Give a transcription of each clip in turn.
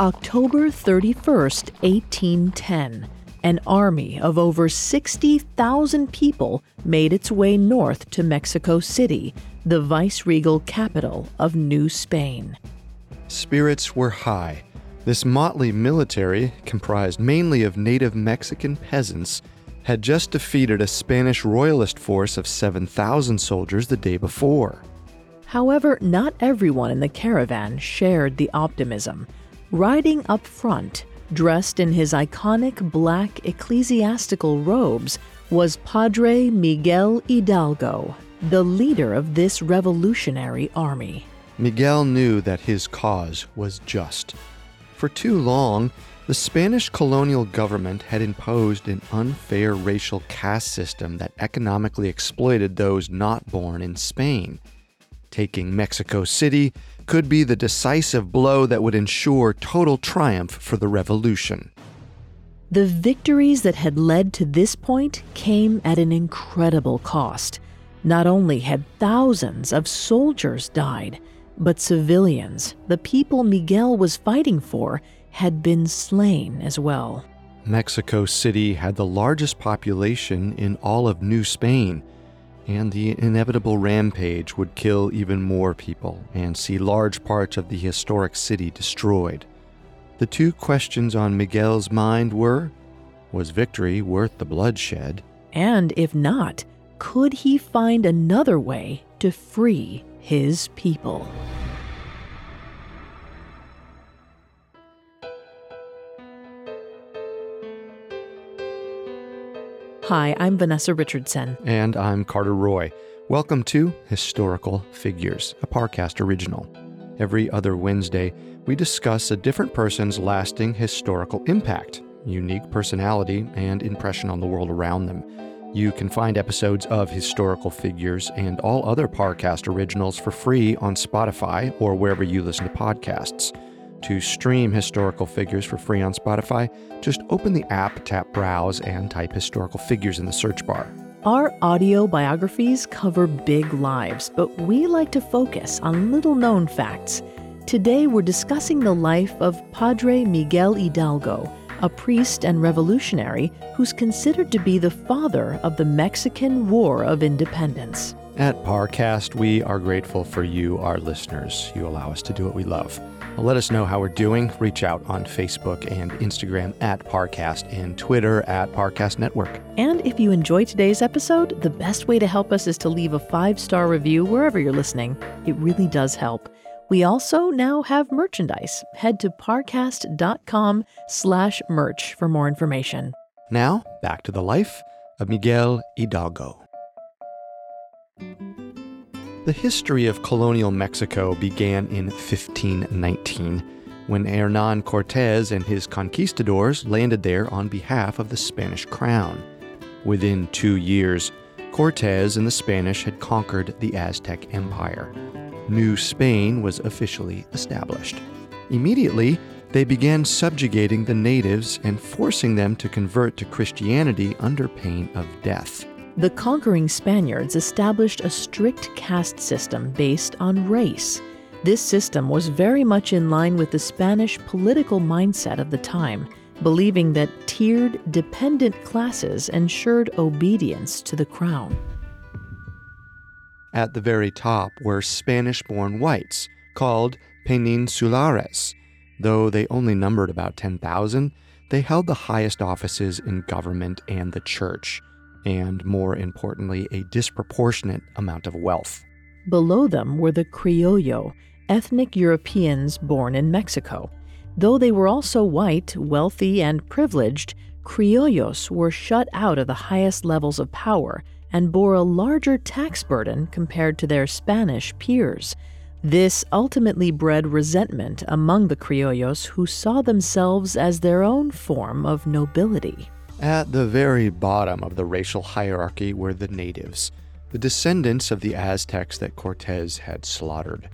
October 31st, 1810, an army of over 60,000 people made its way north to Mexico City, the viceregal capital of New Spain. Spirits were high. This motley military, comprised mainly of native Mexican peasants, had just defeated a Spanish royalist force of 7,000 soldiers the day before. However, not everyone in the caravan shared the optimism. Riding up front, dressed in his iconic black ecclesiastical robes, was Padre Miguel Hidalgo, the leader of this revolutionary army. Miguel knew that his cause was just. For too long, the Spanish colonial government had imposed an unfair racial caste system that economically exploited those not born in Spain. Taking Mexico City could be the decisive blow that would ensure total triumph for the revolution. The victories that had led to this point came at an incredible cost. Not only had thousands of soldiers died, but civilians, the people Miguel was fighting for, had been slain as well. Mexico City had the largest population in all of New Spain, and the inevitable rampage would kill even more people and see large parts of the historic city destroyed. The two questions on Miguel's mind were Was victory worth the bloodshed? And if not, could he find another way to free his people? Hi, I'm Vanessa Richardson. And I'm Carter Roy. Welcome to Historical Figures, a Parcast original. Every other Wednesday, we discuss a different person's lasting historical impact, unique personality, and impression on the world around them. You can find episodes of Historical Figures and all other Parcast originals for free on Spotify or wherever you listen to podcasts. To stream historical figures for free on Spotify, just open the app, tap Browse, and type historical figures in the search bar. Our audio biographies cover big lives, but we like to focus on little known facts. Today we're discussing the life of Padre Miguel Hidalgo, a priest and revolutionary who's considered to be the father of the Mexican War of Independence. At Parcast, we are grateful for you, our listeners. You allow us to do what we love. Let us know how we're doing. Reach out on Facebook and Instagram at Parcast and Twitter at Parcast Network. And if you enjoy today's episode, the best way to help us is to leave a five star review wherever you're listening. It really does help. We also now have merchandise. Head to parcast.com slash merch for more information. Now, back to the life of Miguel Hidalgo. The history of colonial Mexico began in 1519 when Hernan Cortes and his conquistadors landed there on behalf of the Spanish crown. Within two years, Cortes and the Spanish had conquered the Aztec Empire. New Spain was officially established. Immediately, they began subjugating the natives and forcing them to convert to Christianity under pain of death. The conquering Spaniards established a strict caste system based on race. This system was very much in line with the Spanish political mindset of the time, believing that tiered, dependent classes ensured obedience to the crown. At the very top were Spanish born whites, called peninsulares. Though they only numbered about 10,000, they held the highest offices in government and the church and, more importantly, a disproportionate amount of wealth. Below them were the Criollo, ethnic Europeans born in Mexico. Though they were also white, wealthy, and privileged, Criollos were shut out of the highest levels of power and bore a larger tax burden compared to their Spanish peers. This ultimately bred resentment among the criollos who saw themselves as their own form of nobility. At the very bottom of the racial hierarchy were the natives, the descendants of the Aztecs that Cortez had slaughtered.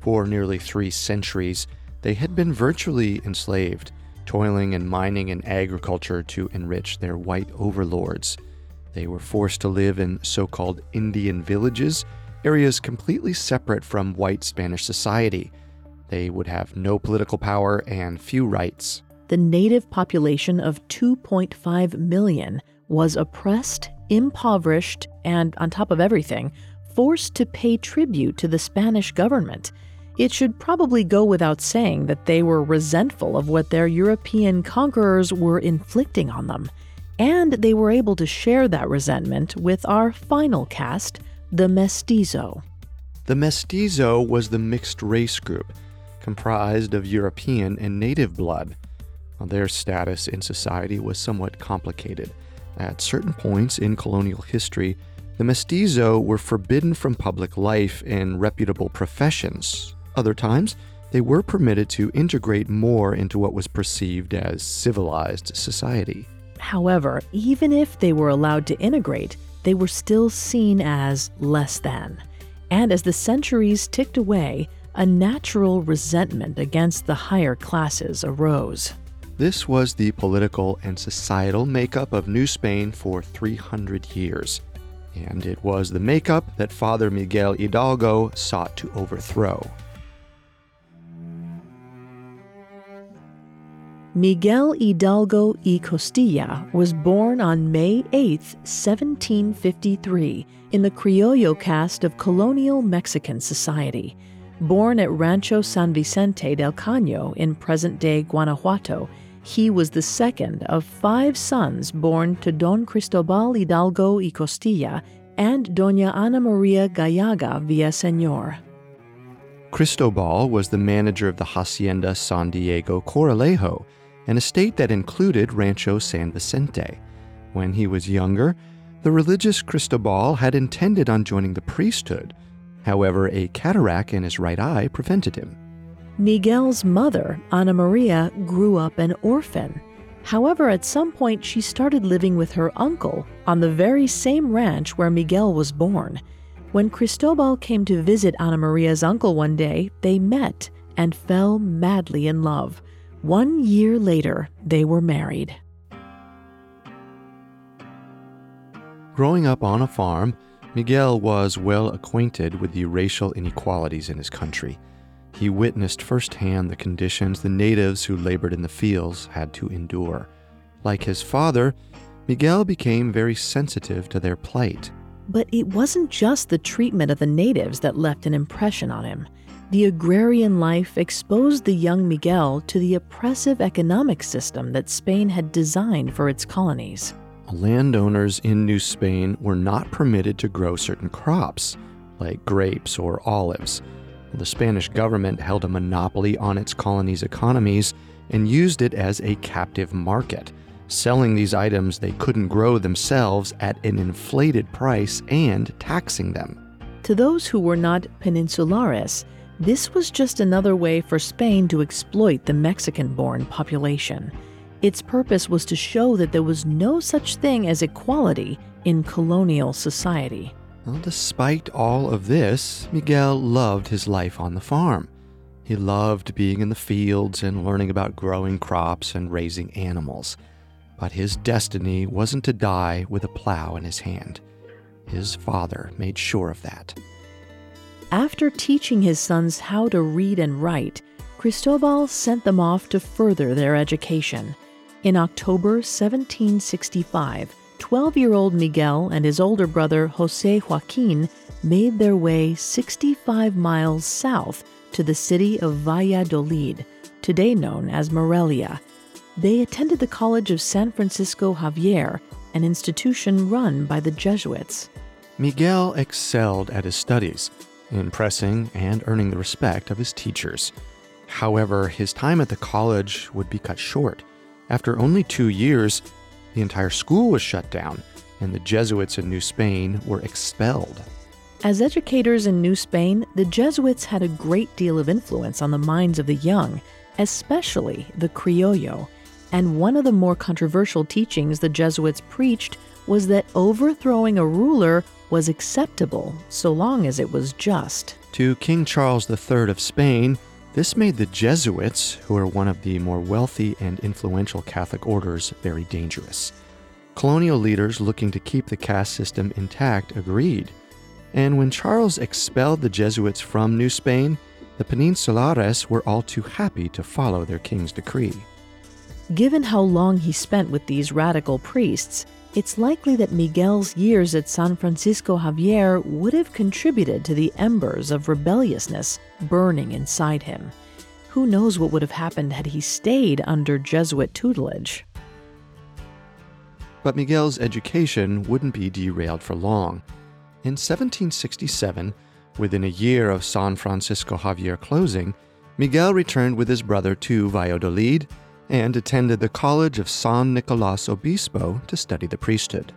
For nearly three centuries, they had been virtually enslaved, toiling in mining and agriculture to enrich their white overlords. They were forced to live in so called Indian villages, areas completely separate from white Spanish society. They would have no political power and few rights. The native population of 2.5 million was oppressed, impoverished, and, on top of everything, forced to pay tribute to the Spanish government. It should probably go without saying that they were resentful of what their European conquerors were inflicting on them. And they were able to share that resentment with our final caste, the Mestizo. The Mestizo was the mixed race group, comprised of European and native blood. Their status in society was somewhat complicated. At certain points in colonial history, the Mestizo were forbidden from public life and reputable professions. Other times, they were permitted to integrate more into what was perceived as civilized society. However, even if they were allowed to integrate, they were still seen as less than. And as the centuries ticked away, a natural resentment against the higher classes arose. This was the political and societal makeup of New Spain for 300 years, and it was the makeup that Father Miguel Hidalgo sought to overthrow. Miguel Hidalgo y Costilla was born on May 8, 1753, in the Criollo caste of colonial Mexican society. Born at Rancho San Vicente del Caño in present day Guanajuato, he was the second of five sons born to Don Cristobal Hidalgo y Costilla and Doña Ana Maria Gallaga Villaseñor. Cristobal was the manager of the Hacienda San Diego Corralejo, an estate that included Rancho San Vicente. When he was younger, the religious Cristobal had intended on joining the priesthood. However, a cataract in his right eye prevented him. Miguel's mother, Ana Maria, grew up an orphan. However, at some point she started living with her uncle on the very same ranch where Miguel was born. When Cristobal came to visit Ana Maria's uncle one day, they met and fell madly in love. One year later, they were married. Growing up on a farm, Miguel was well acquainted with the racial inequalities in his country. He witnessed firsthand the conditions the natives who labored in the fields had to endure. Like his father, Miguel became very sensitive to their plight. But it wasn't just the treatment of the natives that left an impression on him. The agrarian life exposed the young Miguel to the oppressive economic system that Spain had designed for its colonies. Landowners in New Spain were not permitted to grow certain crops, like grapes or olives. The Spanish government held a monopoly on its colony's economies and used it as a captive market, selling these items they couldn't grow themselves at an inflated price and taxing them. To those who were not peninsulares, this was just another way for Spain to exploit the Mexican born population. Its purpose was to show that there was no such thing as equality in colonial society. Well, despite all of this, Miguel loved his life on the farm. He loved being in the fields and learning about growing crops and raising animals. But his destiny wasn't to die with a plow in his hand. His father made sure of that. After teaching his sons how to read and write, Cristobal sent them off to further their education. In October 1765, 12 year old Miguel and his older brother Jose Joaquin made their way 65 miles south to the city of Valladolid, today known as Morelia. They attended the College of San Francisco Javier, an institution run by the Jesuits. Miguel excelled at his studies, impressing and earning the respect of his teachers. However, his time at the college would be cut short. After only two years, the entire school was shut down, and the Jesuits in New Spain were expelled. As educators in New Spain, the Jesuits had a great deal of influence on the minds of the young, especially the criollo. And one of the more controversial teachings the Jesuits preached was that overthrowing a ruler was acceptable so long as it was just. To King Charles III of Spain, this made the Jesuits, who are one of the more wealthy and influential Catholic orders, very dangerous. Colonial leaders looking to keep the caste system intact agreed. And when Charles expelled the Jesuits from New Spain, the Peninsulares were all too happy to follow their king's decree. Given how long he spent with these radical priests, it's likely that Miguel's years at San Francisco Javier would have contributed to the embers of rebelliousness burning inside him. Who knows what would have happened had he stayed under Jesuit tutelage? But Miguel's education wouldn't be derailed for long. In 1767, within a year of San Francisco Javier closing, Miguel returned with his brother to Valladolid and attended the College of San Nicolas Obispo to study the priesthood.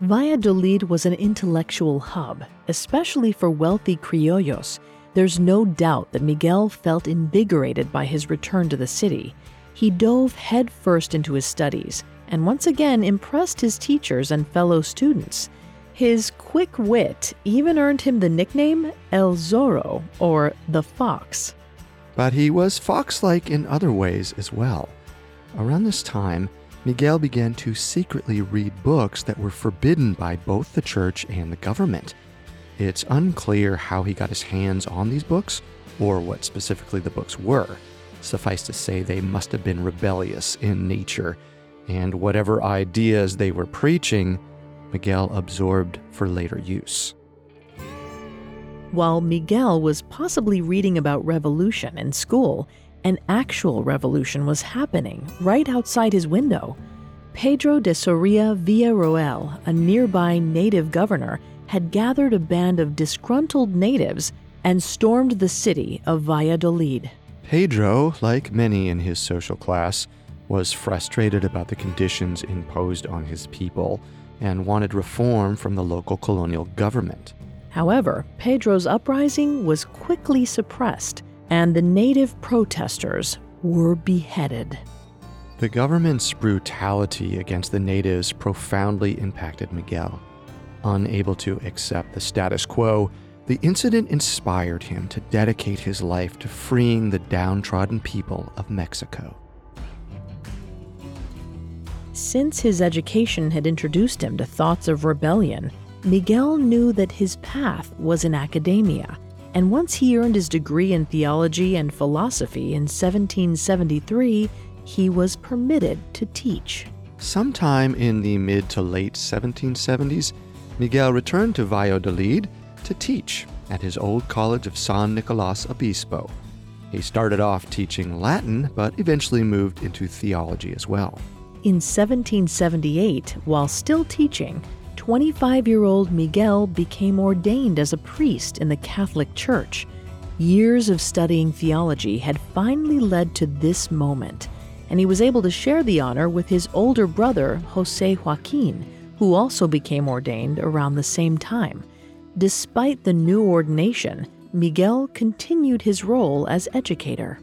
Valladolid was an intellectual hub, especially for wealthy criollos. There's no doubt that Miguel felt invigorated by his return to the city. He dove headfirst into his studies and once again impressed his teachers and fellow students. His quick wit even earned him the nickname El Zorro, or the Fox. But he was fox like in other ways as well. Around this time, Miguel began to secretly read books that were forbidden by both the church and the government. It's unclear how he got his hands on these books or what specifically the books were. Suffice to say, they must have been rebellious in nature, and whatever ideas they were preaching, Miguel absorbed for later use. While Miguel was possibly reading about revolution in school, an actual revolution was happening right outside his window. Pedro de Soria Villarroel, a nearby native governor, had gathered a band of disgruntled natives and stormed the city of Valladolid. Pedro, like many in his social class, was frustrated about the conditions imposed on his people and wanted reform from the local colonial government. However, Pedro's uprising was quickly suppressed, and the native protesters were beheaded. The government's brutality against the natives profoundly impacted Miguel. Unable to accept the status quo, the incident inspired him to dedicate his life to freeing the downtrodden people of Mexico. Since his education had introduced him to thoughts of rebellion, Miguel knew that his path was in academia, and once he earned his degree in theology and philosophy in 1773, he was permitted to teach. Sometime in the mid to late 1770s, Miguel returned to Valladolid to teach at his old college of San Nicolas Obispo. He started off teaching Latin, but eventually moved into theology as well. In 1778, while still teaching, 25 year old Miguel became ordained as a priest in the Catholic Church. Years of studying theology had finally led to this moment, and he was able to share the honor with his older brother, Jose Joaquin, who also became ordained around the same time. Despite the new ordination, Miguel continued his role as educator.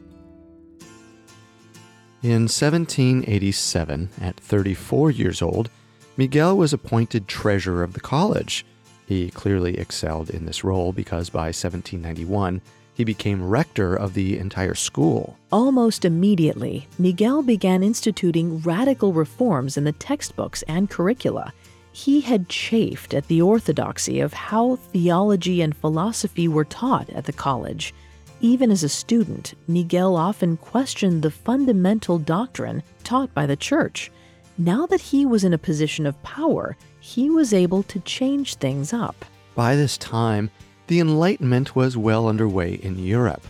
In 1787, at 34 years old, Miguel was appointed treasurer of the college. He clearly excelled in this role because by 1791, he became rector of the entire school. Almost immediately, Miguel began instituting radical reforms in the textbooks and curricula. He had chafed at the orthodoxy of how theology and philosophy were taught at the college. Even as a student, Miguel often questioned the fundamental doctrine taught by the church. Now that he was in a position of power, he was able to change things up. By this time, the Enlightenment was well underway in Europe.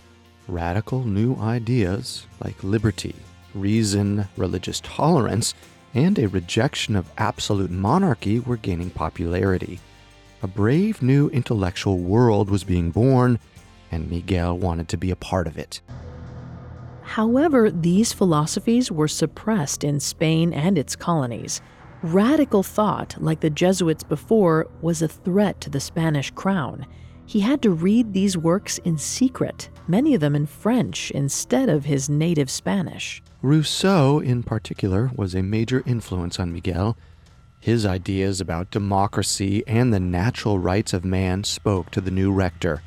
Radical new ideas like liberty, reason, religious tolerance, and a rejection of absolute monarchy were gaining popularity. A brave new intellectual world was being born, and Miguel wanted to be a part of it. However, these philosophies were suppressed in Spain and its colonies. Radical thought, like the Jesuits before, was a threat to the Spanish crown. He had to read these works in secret, many of them in French instead of his native Spanish. Rousseau, in particular, was a major influence on Miguel. His ideas about democracy and the natural rights of man spoke to the new rector,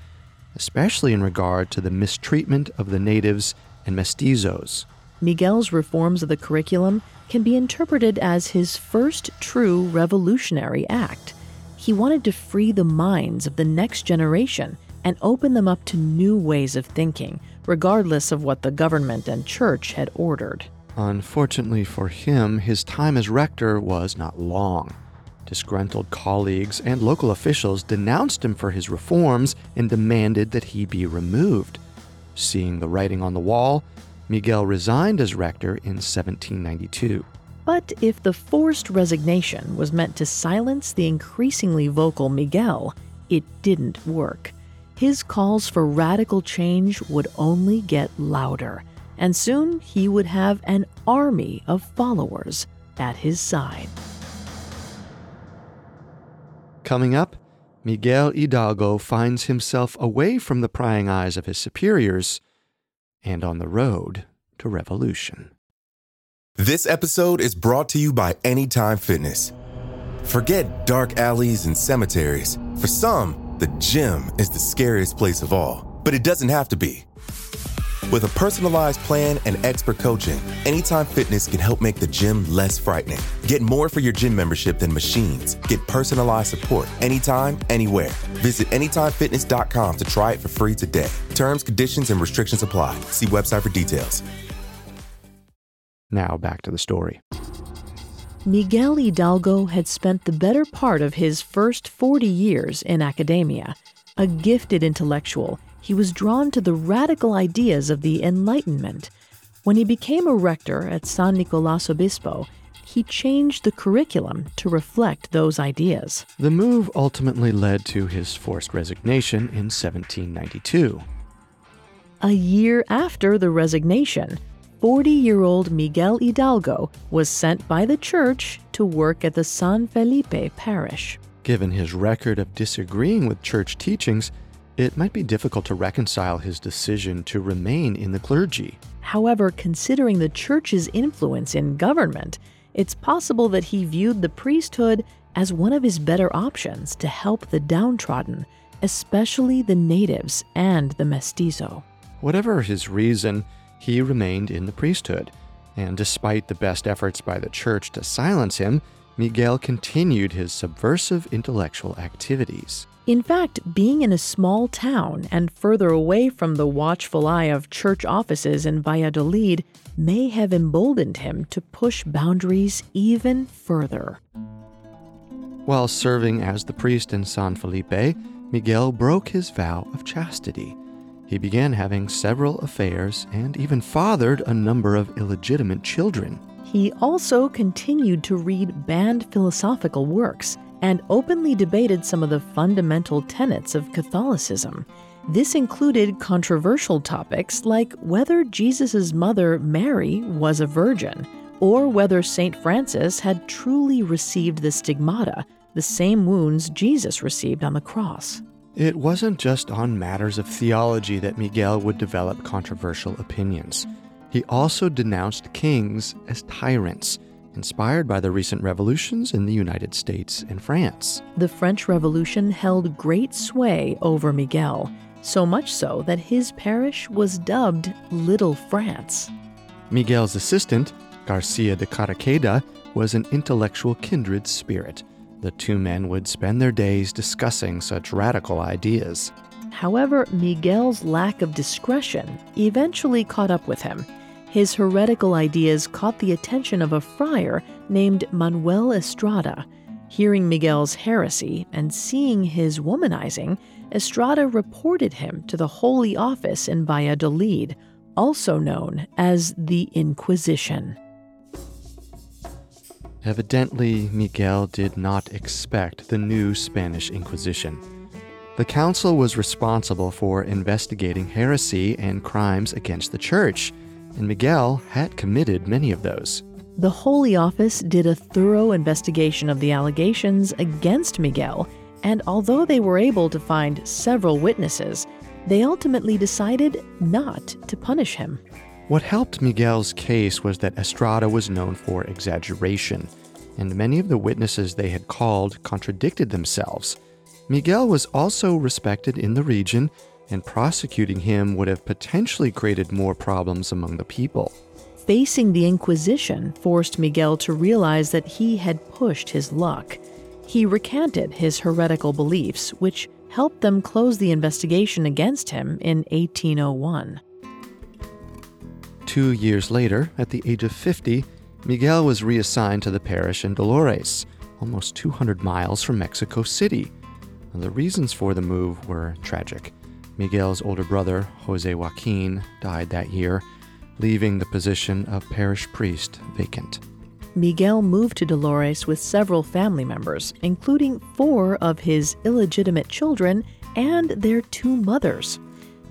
especially in regard to the mistreatment of the natives and mestizos. Miguel's reforms of the curriculum can be interpreted as his first true revolutionary act. He wanted to free the minds of the next generation and open them up to new ways of thinking, regardless of what the government and church had ordered. Unfortunately for him, his time as rector was not long. Disgruntled colleagues and local officials denounced him for his reforms and demanded that he be removed. Seeing the writing on the wall, Miguel resigned as rector in 1792. But if the forced resignation was meant to silence the increasingly vocal Miguel, it didn't work. His calls for radical change would only get louder, and soon he would have an army of followers at his side. Coming up, Miguel Hidalgo finds himself away from the prying eyes of his superiors and on the road to revolution. This episode is brought to you by Anytime Fitness. Forget dark alleys and cemeteries. For some, the gym is the scariest place of all, but it doesn't have to be. With a personalized plan and expert coaching, Anytime Fitness can help make the gym less frightening. Get more for your gym membership than machines. Get personalized support anytime, anywhere. Visit AnytimeFitness.com to try it for free today. Terms, conditions, and restrictions apply. See website for details. Now back to the story. Miguel Hidalgo had spent the better part of his first 40 years in academia. A gifted intellectual, he was drawn to the radical ideas of the Enlightenment. When he became a rector at San Nicolas Obispo, he changed the curriculum to reflect those ideas. The move ultimately led to his forced resignation in 1792. A year after the resignation, 40 year old Miguel Hidalgo was sent by the church to work at the San Felipe parish. Given his record of disagreeing with church teachings, it might be difficult to reconcile his decision to remain in the clergy. However, considering the church's influence in government, it's possible that he viewed the priesthood as one of his better options to help the downtrodden, especially the natives and the mestizo. Whatever his reason, he remained in the priesthood, and despite the best efforts by the church to silence him, Miguel continued his subversive intellectual activities. In fact, being in a small town and further away from the watchful eye of church offices in Valladolid may have emboldened him to push boundaries even further. While serving as the priest in San Felipe, Miguel broke his vow of chastity. He began having several affairs and even fathered a number of illegitimate children. He also continued to read banned philosophical works and openly debated some of the fundamental tenets of Catholicism. This included controversial topics like whether Jesus' mother, Mary, was a virgin, or whether St. Francis had truly received the stigmata, the same wounds Jesus received on the cross. It wasn't just on matters of theology that Miguel would develop controversial opinions. He also denounced kings as tyrants, inspired by the recent revolutions in the United States and France. The French Revolution held great sway over Miguel, so much so that his parish was dubbed Little France. Miguel's assistant, Garcia de Caraqueda, was an intellectual kindred spirit. The two men would spend their days discussing such radical ideas. However, Miguel's lack of discretion eventually caught up with him. His heretical ideas caught the attention of a friar named Manuel Estrada. Hearing Miguel's heresy and seeing his womanizing, Estrada reported him to the Holy Office in Valladolid, also known as the Inquisition. Evidently, Miguel did not expect the new Spanish Inquisition. The council was responsible for investigating heresy and crimes against the church, and Miguel had committed many of those. The Holy Office did a thorough investigation of the allegations against Miguel, and although they were able to find several witnesses, they ultimately decided not to punish him. What helped Miguel's case was that Estrada was known for exaggeration, and many of the witnesses they had called contradicted themselves. Miguel was also respected in the region, and prosecuting him would have potentially created more problems among the people. Facing the Inquisition forced Miguel to realize that he had pushed his luck. He recanted his heretical beliefs, which helped them close the investigation against him in 1801. Two years later, at the age of 50, Miguel was reassigned to the parish in Dolores, almost 200 miles from Mexico City. The reasons for the move were tragic. Miguel's older brother, Jose Joaquin, died that year, leaving the position of parish priest vacant. Miguel moved to Dolores with several family members, including four of his illegitimate children and their two mothers.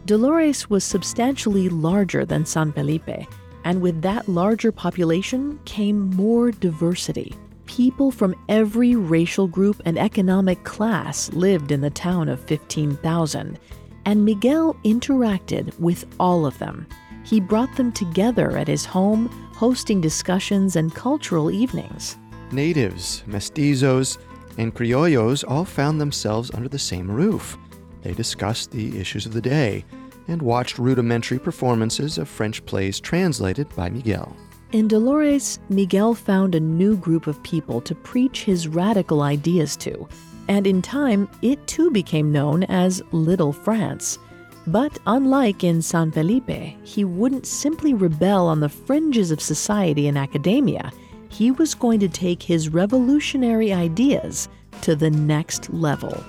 Dolores was substantially larger than San Felipe, and with that larger population came more diversity. People from every racial group and economic class lived in the town of 15,000, and Miguel interacted with all of them. He brought them together at his home, hosting discussions and cultural evenings. Natives, mestizos, and criollos all found themselves under the same roof. They discussed the issues of the day and watched rudimentary performances of French plays translated by Miguel. In Dolores, Miguel found a new group of people to preach his radical ideas to, and in time, it too became known as Little France. But unlike in San Felipe, he wouldn't simply rebel on the fringes of society and academia. He was going to take his revolutionary ideas to the next level.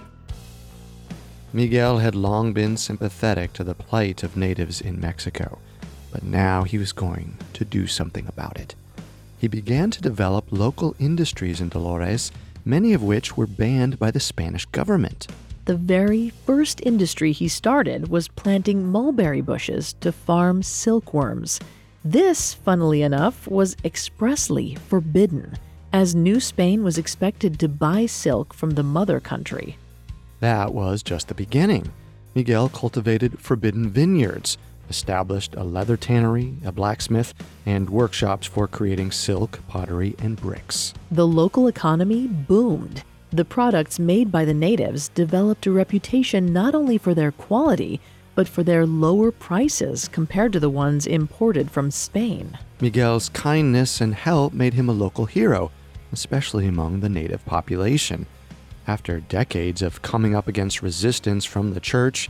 Miguel had long been sympathetic to the plight of natives in Mexico, but now he was going to do something about it. He began to develop local industries in Dolores many of which were banned by the Spanish government. The very first industry he started was planting mulberry bushes to farm silkworms. This, funnily enough, was expressly forbidden, as New Spain was expected to buy silk from the mother country. That was just the beginning. Miguel cultivated forbidden vineyards, established a leather tannery, a blacksmith, and workshops for creating silk, pottery, and bricks. The local economy boomed. The products made by the natives developed a reputation not only for their quality, but for their lower prices compared to the ones imported from Spain. Miguel's kindness and help made him a local hero, especially among the native population. After decades of coming up against resistance from the church,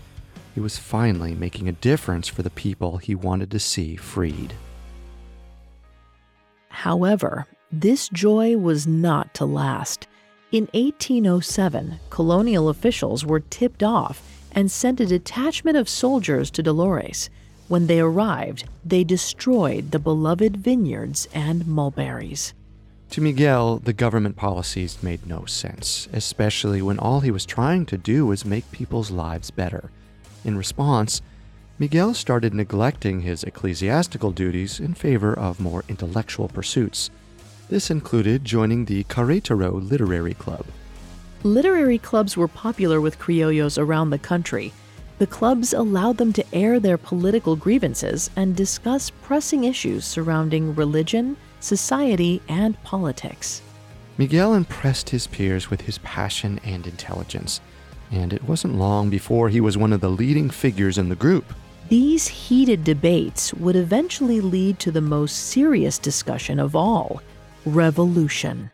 he was finally making a difference for the people he wanted to see freed. However, this joy was not to last. In 1807, colonial officials were tipped off and sent a detachment of soldiers to Dolores. When they arrived, they destroyed the beloved vineyards and mulberries. To Miguel, the government policies made no sense, especially when all he was trying to do was make people's lives better. In response, Miguel started neglecting his ecclesiastical duties in favor of more intellectual pursuits. This included joining the Querétaro Literary Club. Literary clubs were popular with criollos around the country. The clubs allowed them to air their political grievances and discuss pressing issues surrounding religion, society, and politics. Miguel impressed his peers with his passion and intelligence and it wasn't long before he was one of the leading figures in the group. These heated debates would eventually lead to the most serious discussion of all revolution.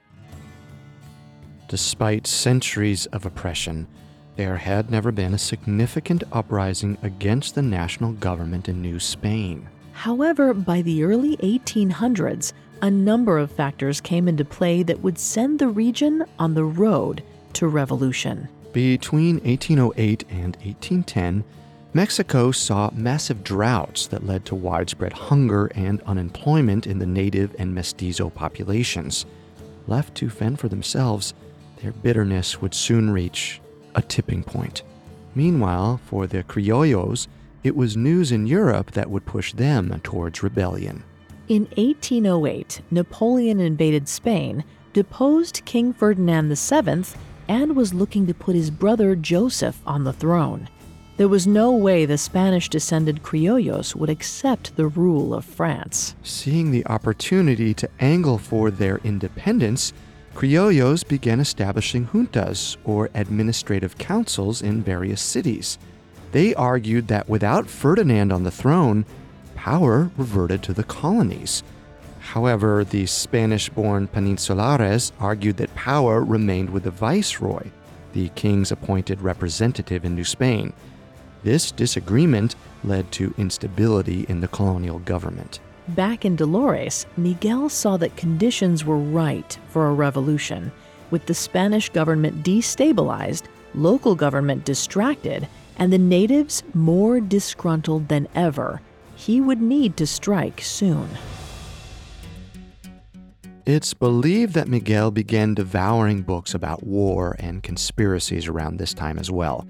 Despite centuries of oppression, there had never been a significant uprising against the national government in New Spain. However, by the early 1800s, a number of factors came into play that would send the region on the road to revolution. Between 1808 and 1810, Mexico saw massive droughts that led to widespread hunger and unemployment in the native and mestizo populations. Left to fend for themselves, their bitterness would soon reach a tipping point. Meanwhile, for the criollos, it was news in Europe that would push them towards rebellion. In 1808, Napoleon invaded Spain, deposed King Ferdinand VII, and was looking to put his brother Joseph on the throne. There was no way the Spanish descended criollos would accept the rule of France. Seeing the opportunity to angle for their independence, criollos began establishing juntas, or administrative councils, in various cities. They argued that without Ferdinand on the throne, power reverted to the colonies. However, the Spanish born peninsulares argued that power remained with the viceroy, the king's appointed representative in New Spain. This disagreement led to instability in the colonial government. Back in Dolores, Miguel saw that conditions were right for a revolution. With the Spanish government destabilized, local government distracted, and the natives more disgruntled than ever, he would need to strike soon. It's believed that Miguel began devouring books about war and conspiracies around this time as well.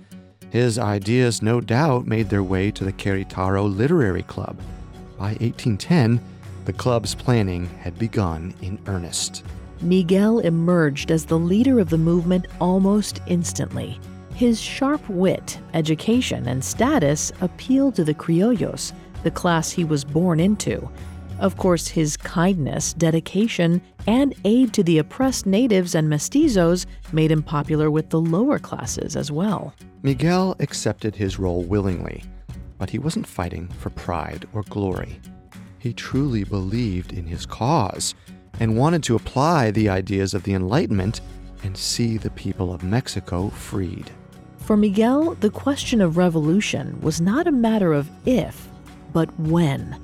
His ideas, no doubt, made their way to the Querétaro Literary Club. By 1810, the club's planning had begun in earnest. Miguel emerged as the leader of the movement almost instantly. His sharp wit, education, and status appealed to the criollos, the class he was born into. Of course, his kindness, dedication, and aid to the oppressed natives and mestizos made him popular with the lower classes as well. Miguel accepted his role willingly, but he wasn't fighting for pride or glory. He truly believed in his cause and wanted to apply the ideas of the Enlightenment and see the people of Mexico freed. For Miguel, the question of revolution was not a matter of if, but when.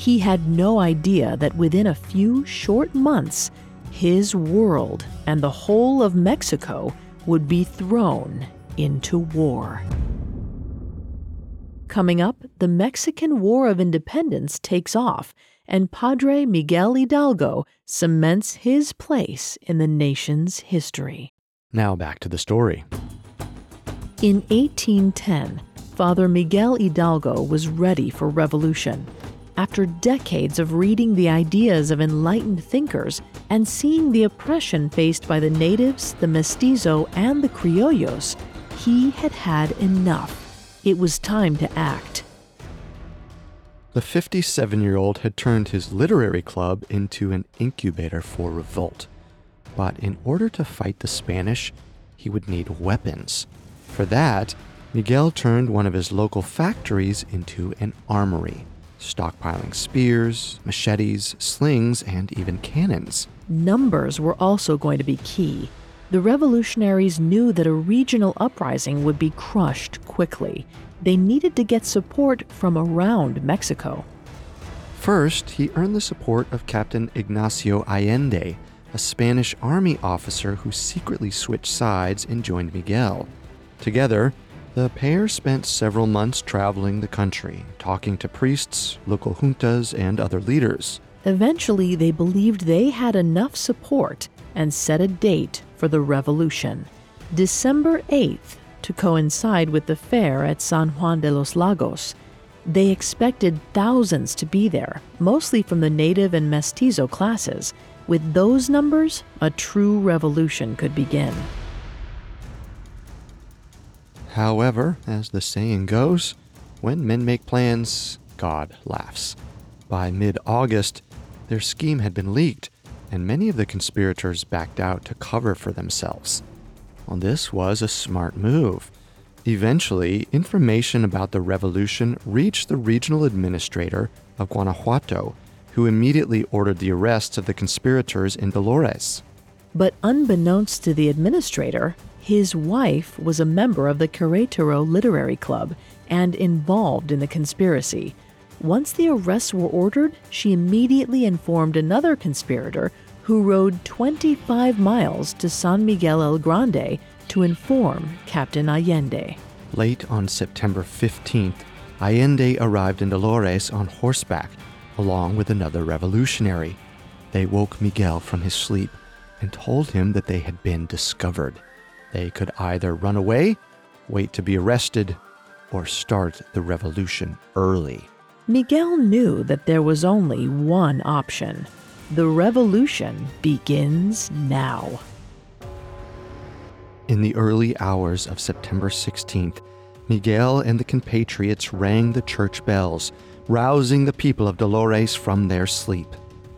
He had no idea that within a few short months, his world and the whole of Mexico would be thrown into war. Coming up, the Mexican War of Independence takes off, and Padre Miguel Hidalgo cements his place in the nation's history. Now back to the story. In 1810, Father Miguel Hidalgo was ready for revolution. After decades of reading the ideas of enlightened thinkers and seeing the oppression faced by the natives, the mestizo, and the criollos, he had had enough. It was time to act. The 57 year old had turned his literary club into an incubator for revolt. But in order to fight the Spanish, he would need weapons. For that, Miguel turned one of his local factories into an armory stockpiling spears, machetes, slings, and even cannons. Numbers were also going to be key. The revolutionaries knew that a regional uprising would be crushed quickly. They needed to get support from around Mexico. First, he earned the support of Captain Ignacio Allende, a Spanish army officer who secretly switched sides and joined Miguel. Together, the pair spent several months traveling the country, talking to priests, local juntas, and other leaders. Eventually, they believed they had enough support and set a date for the revolution December 8th, to coincide with the fair at San Juan de los Lagos. They expected thousands to be there, mostly from the native and mestizo classes. With those numbers, a true revolution could begin. However, as the saying goes, when men make plans, God laughs. By mid August, their scheme had been leaked, and many of the conspirators backed out to cover for themselves. Well, this was a smart move. Eventually, information about the revolution reached the regional administrator of Guanajuato, who immediately ordered the arrests of the conspirators in Dolores. But unbeknownst to the administrator, his wife was a member of the Querétaro Literary Club and involved in the conspiracy. Once the arrests were ordered, she immediately informed another conspirator who rode 25 miles to San Miguel el Grande to inform Captain Allende. Late on September 15th, Allende arrived in Dolores on horseback, along with another revolutionary. They woke Miguel from his sleep and told him that they had been discovered. They could either run away, wait to be arrested, or start the revolution early. Miguel knew that there was only one option. The revolution begins now. In the early hours of September 16th, Miguel and the compatriots rang the church bells, rousing the people of Dolores from their sleep.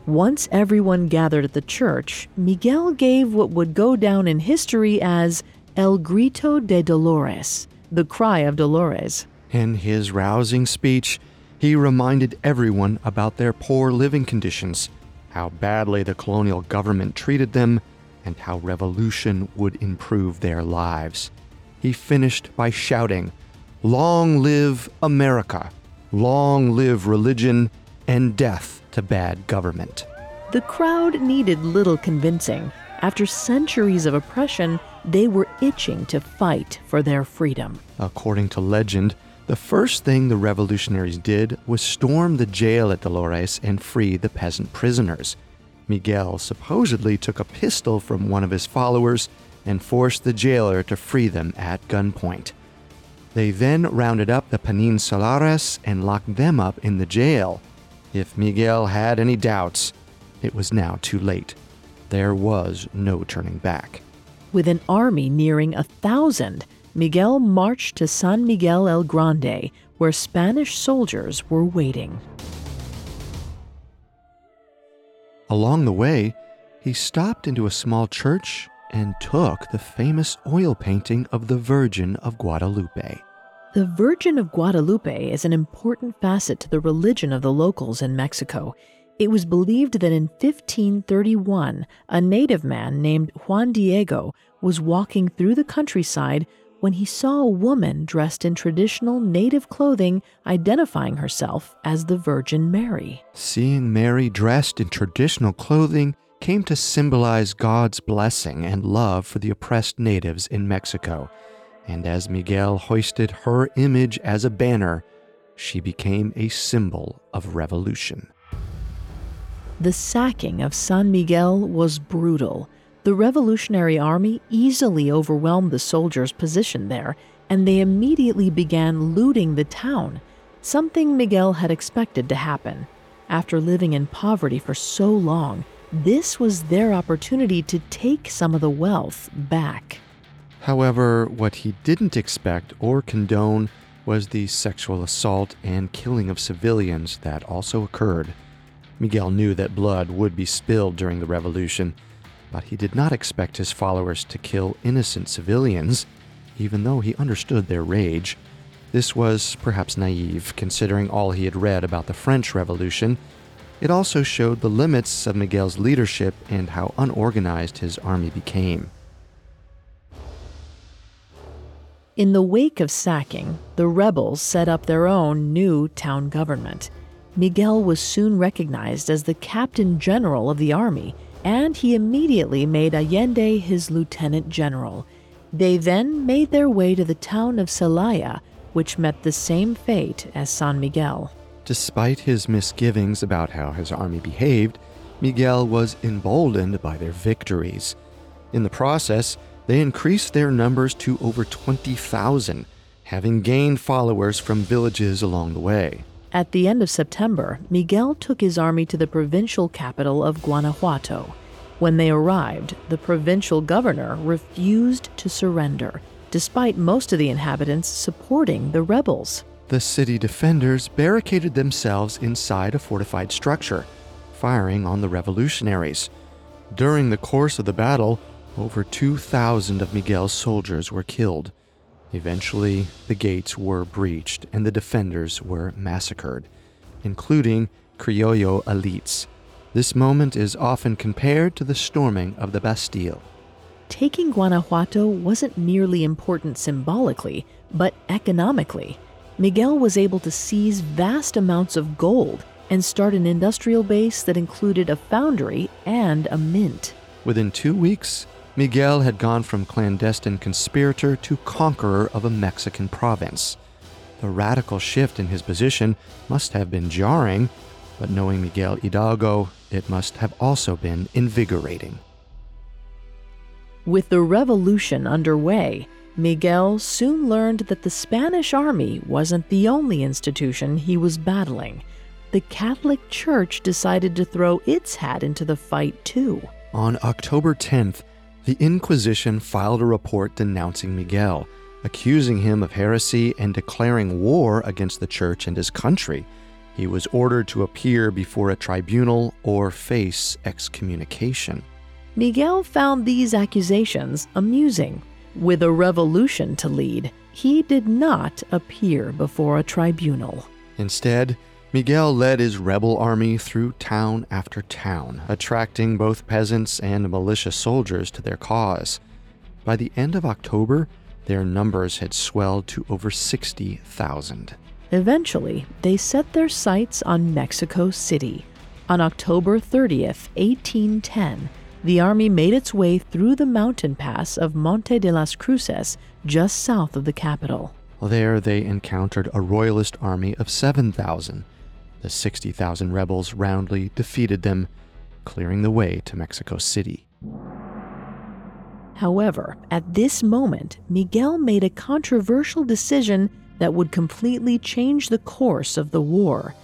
Once everyone gathered at the church, Miguel gave what would go down in history as El Grito de Dolores, the cry of Dolores. In his rousing speech, he reminded everyone about their poor living conditions, how badly the colonial government treated them, and how revolution would improve their lives. He finished by shouting, Long live America! Long live religion, and death to bad government. The crowd needed little convincing. After centuries of oppression, they were itching to fight for their freedom. According to legend, the first thing the revolutionaries did was storm the jail at Dolores and free the peasant prisoners. Miguel supposedly took a pistol from one of his followers and forced the jailer to free them at gunpoint. They then rounded up the Peninsulares and locked them up in the jail. If Miguel had any doubts, it was now too late. There was no turning back. With an army nearing a thousand, Miguel marched to San Miguel el Grande, where Spanish soldiers were waiting. Along the way, he stopped into a small church and took the famous oil painting of the Virgin of Guadalupe. The Virgin of Guadalupe is an important facet to the religion of the locals in Mexico. It was believed that in 1531, a native man named Juan Diego was walking through the countryside when he saw a woman dressed in traditional native clothing identifying herself as the Virgin Mary. Seeing Mary dressed in traditional clothing came to symbolize God's blessing and love for the oppressed natives in Mexico. And as Miguel hoisted her image as a banner, she became a symbol of revolution. The sacking of San Miguel was brutal. The Revolutionary Army easily overwhelmed the soldiers positioned there, and they immediately began looting the town, something Miguel had expected to happen. After living in poverty for so long, this was their opportunity to take some of the wealth back. However, what he didn't expect or condone was the sexual assault and killing of civilians that also occurred. Miguel knew that blood would be spilled during the revolution, but he did not expect his followers to kill innocent civilians, even though he understood their rage. This was perhaps naive, considering all he had read about the French Revolution. It also showed the limits of Miguel's leadership and how unorganized his army became. In the wake of sacking, the rebels set up their own new town government. Miguel was soon recognized as the captain general of the army and he immediately made Allende his lieutenant general. They then made their way to the town of Celaya, which met the same fate as San Miguel. Despite his misgivings about how his army behaved, Miguel was emboldened by their victories. In the process, they increased their numbers to over 20,000, having gained followers from villages along the way. At the end of September, Miguel took his army to the provincial capital of Guanajuato. When they arrived, the provincial governor refused to surrender, despite most of the inhabitants supporting the rebels. The city defenders barricaded themselves inside a fortified structure, firing on the revolutionaries. During the course of the battle, over 2,000 of Miguel's soldiers were killed. Eventually, the gates were breached and the defenders were massacred, including Criollo elites. This moment is often compared to the storming of the Bastille. Taking Guanajuato wasn't merely important symbolically, but economically. Miguel was able to seize vast amounts of gold and start an industrial base that included a foundry and a mint. Within two weeks, Miguel had gone from clandestine conspirator to conqueror of a Mexican province. The radical shift in his position must have been jarring, but knowing Miguel Hidalgo, it must have also been invigorating. With the revolution underway, Miguel soon learned that the Spanish army wasn't the only institution he was battling. The Catholic Church decided to throw its hat into the fight too. On October 10th, the Inquisition filed a report denouncing Miguel, accusing him of heresy and declaring war against the church and his country. He was ordered to appear before a tribunal or face excommunication. Miguel found these accusations amusing. With a revolution to lead, he did not appear before a tribunal. Instead, Miguel led his rebel army through town after town, attracting both peasants and militia soldiers to their cause. By the end of October, their numbers had swelled to over 60,000. Eventually, they set their sights on Mexico City. On October 30th, 1810, the army made its way through the mountain pass of Monte de las Cruces, just south of the capital. There, they encountered a royalist army of 7,000. The 60,000 rebels roundly defeated them, clearing the way to Mexico City. However, at this moment, Miguel made a controversial decision that would completely change the course of the war.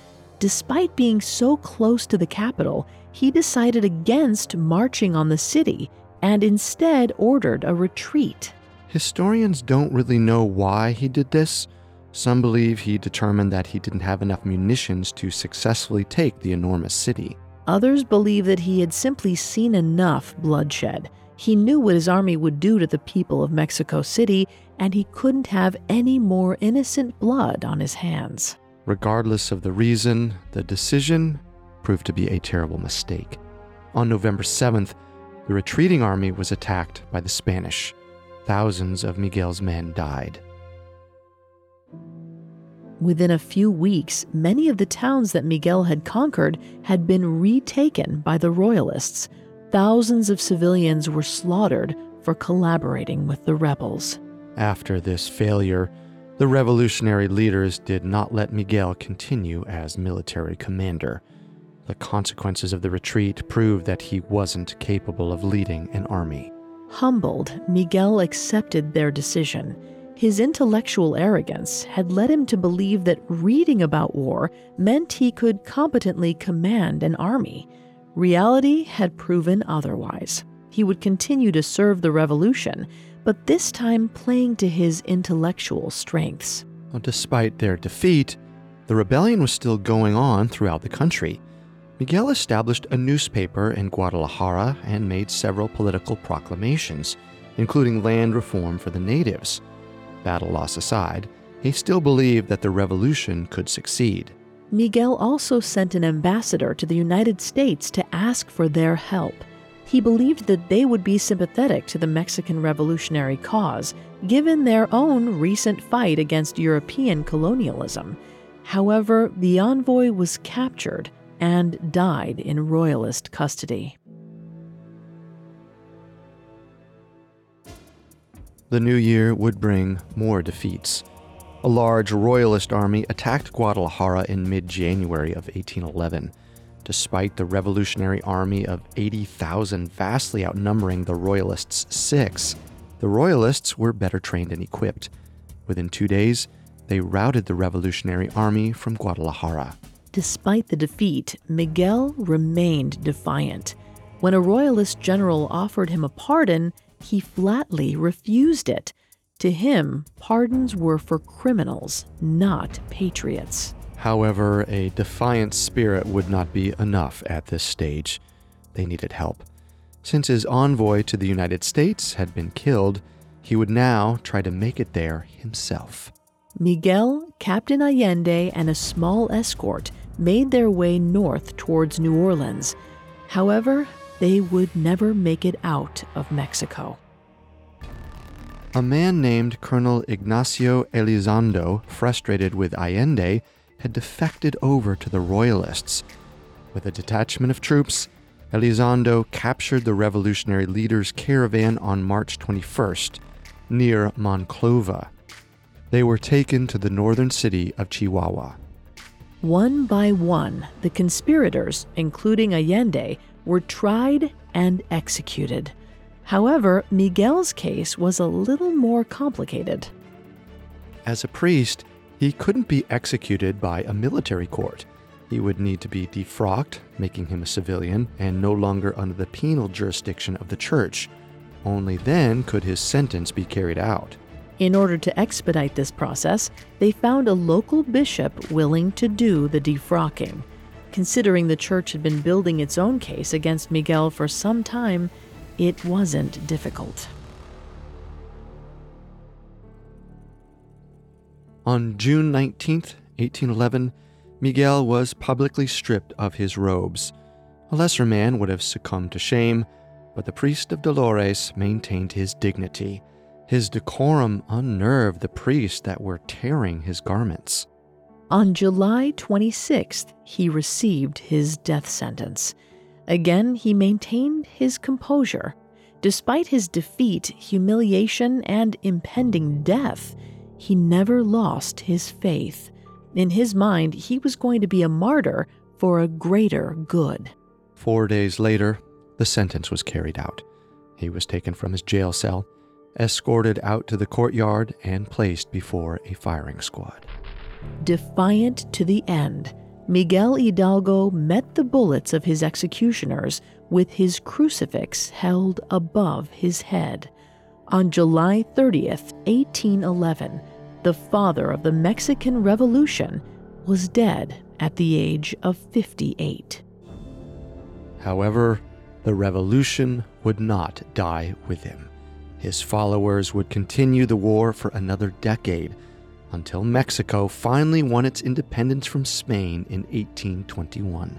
Despite being so close to the capital, he decided against marching on the city and instead ordered a retreat. Historians don't really know why he did this. Some believe he determined that he didn't have enough munitions to successfully take the enormous city. Others believe that he had simply seen enough bloodshed. He knew what his army would do to the people of Mexico City, and he couldn't have any more innocent blood on his hands. Regardless of the reason, the decision proved to be a terrible mistake. On November 7th, the retreating army was attacked by the Spanish. Thousands of Miguel's men died. Within a few weeks, many of the towns that Miguel had conquered had been retaken by the Royalists. Thousands of civilians were slaughtered for collaborating with the rebels. After this failure, the revolutionary leaders did not let Miguel continue as military commander. The consequences of the retreat proved that he wasn't capable of leading an army. Humbled, Miguel accepted their decision. His intellectual arrogance had led him to believe that reading about war meant he could competently command an army. Reality had proven otherwise. He would continue to serve the revolution, but this time playing to his intellectual strengths. Despite their defeat, the rebellion was still going on throughout the country. Miguel established a newspaper in Guadalajara and made several political proclamations, including land reform for the natives battle loss aside, he still believed that the revolution could succeed. Miguel also sent an ambassador to the United States to ask for their help. He believed that they would be sympathetic to the Mexican revolutionary cause, given their own recent fight against European colonialism. However, the envoy was captured and died in royalist custody. The new year would bring more defeats. A large royalist army attacked Guadalajara in mid January of 1811. Despite the revolutionary army of 80,000 vastly outnumbering the royalists' six, the royalists were better trained and equipped. Within two days, they routed the revolutionary army from Guadalajara. Despite the defeat, Miguel remained defiant. When a royalist general offered him a pardon, he flatly refused it. To him, pardons were for criminals, not patriots. However, a defiant spirit would not be enough at this stage. They needed help. Since his envoy to the United States had been killed, he would now try to make it there himself. Miguel, Captain Allende, and a small escort made their way north towards New Orleans. However, they would never make it out of Mexico. A man named Colonel Ignacio Elizondo, frustrated with Allende, had defected over to the Royalists. With a detachment of troops, Elizondo captured the revolutionary leader's caravan on March 21st, near Monclova. They were taken to the northern city of Chihuahua. One by one, the conspirators, including Allende, were tried and executed. However, Miguel's case was a little more complicated. As a priest, he couldn't be executed by a military court. He would need to be defrocked, making him a civilian and no longer under the penal jurisdiction of the church. Only then could his sentence be carried out. In order to expedite this process, they found a local bishop willing to do the defrocking. Considering the church had been building its own case against Miguel for some time, it wasn't difficult. On June 19, 1811, Miguel was publicly stripped of his robes. A lesser man would have succumbed to shame, but the priest of Dolores maintained his dignity. His decorum unnerved the priests that were tearing his garments. On July 26th, he received his death sentence. Again, he maintained his composure. Despite his defeat, humiliation, and impending death, he never lost his faith. In his mind, he was going to be a martyr for a greater good. Four days later, the sentence was carried out. He was taken from his jail cell, escorted out to the courtyard, and placed before a firing squad. Defiant to the end, Miguel Hidalgo met the bullets of his executioners with his crucifix held above his head. On July 30th, 1811, the father of the Mexican Revolution was dead at the age of 58. However, the revolution would not die with him. His followers would continue the war for another decade until Mexico finally won its independence from Spain in 1821.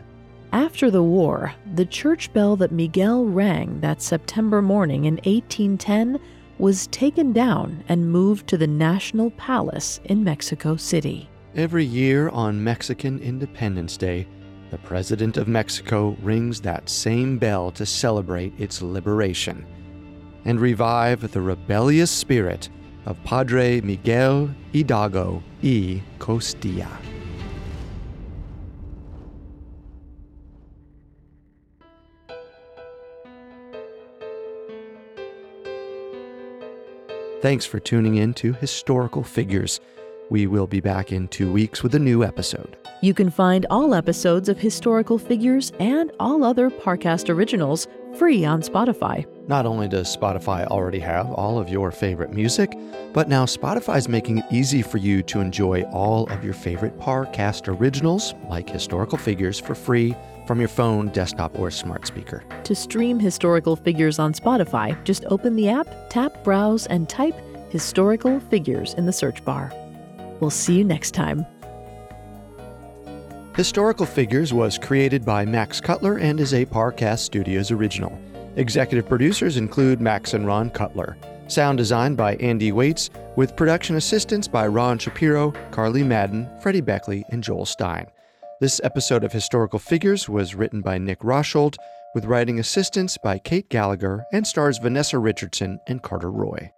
After the war, the church bell that Miguel rang that September morning in 1810 was taken down and moved to the National Palace in Mexico City. Every year on Mexican Independence Day, the President of Mexico rings that same bell to celebrate its liberation and revive the rebellious spirit of Padre Miguel Hidalgo y Costilla. Thanks for tuning in to Historical Figures. We will be back in two weeks with a new episode. You can find all episodes of Historical Figures and all other Parcast originals free on Spotify. Not only does Spotify already have all of your favorite music, but now Spotify is making it easy for you to enjoy all of your favorite Parcast originals, like Historical Figures, for free from your phone, desktop, or smart speaker. To stream Historical Figures on Spotify, just open the app, tap Browse, and type Historical Figures in the search bar. We'll see you next time. Historical Figures was created by Max Cutler and is a Parcast Studios original. Executive producers include Max and Ron Cutler. Sound design by Andy Waits, with production assistance by Ron Shapiro, Carly Madden, Freddie Beckley, and Joel Stein. This episode of Historical Figures was written by Nick Rosholt, with writing assistance by Kate Gallagher, and stars Vanessa Richardson and Carter Roy.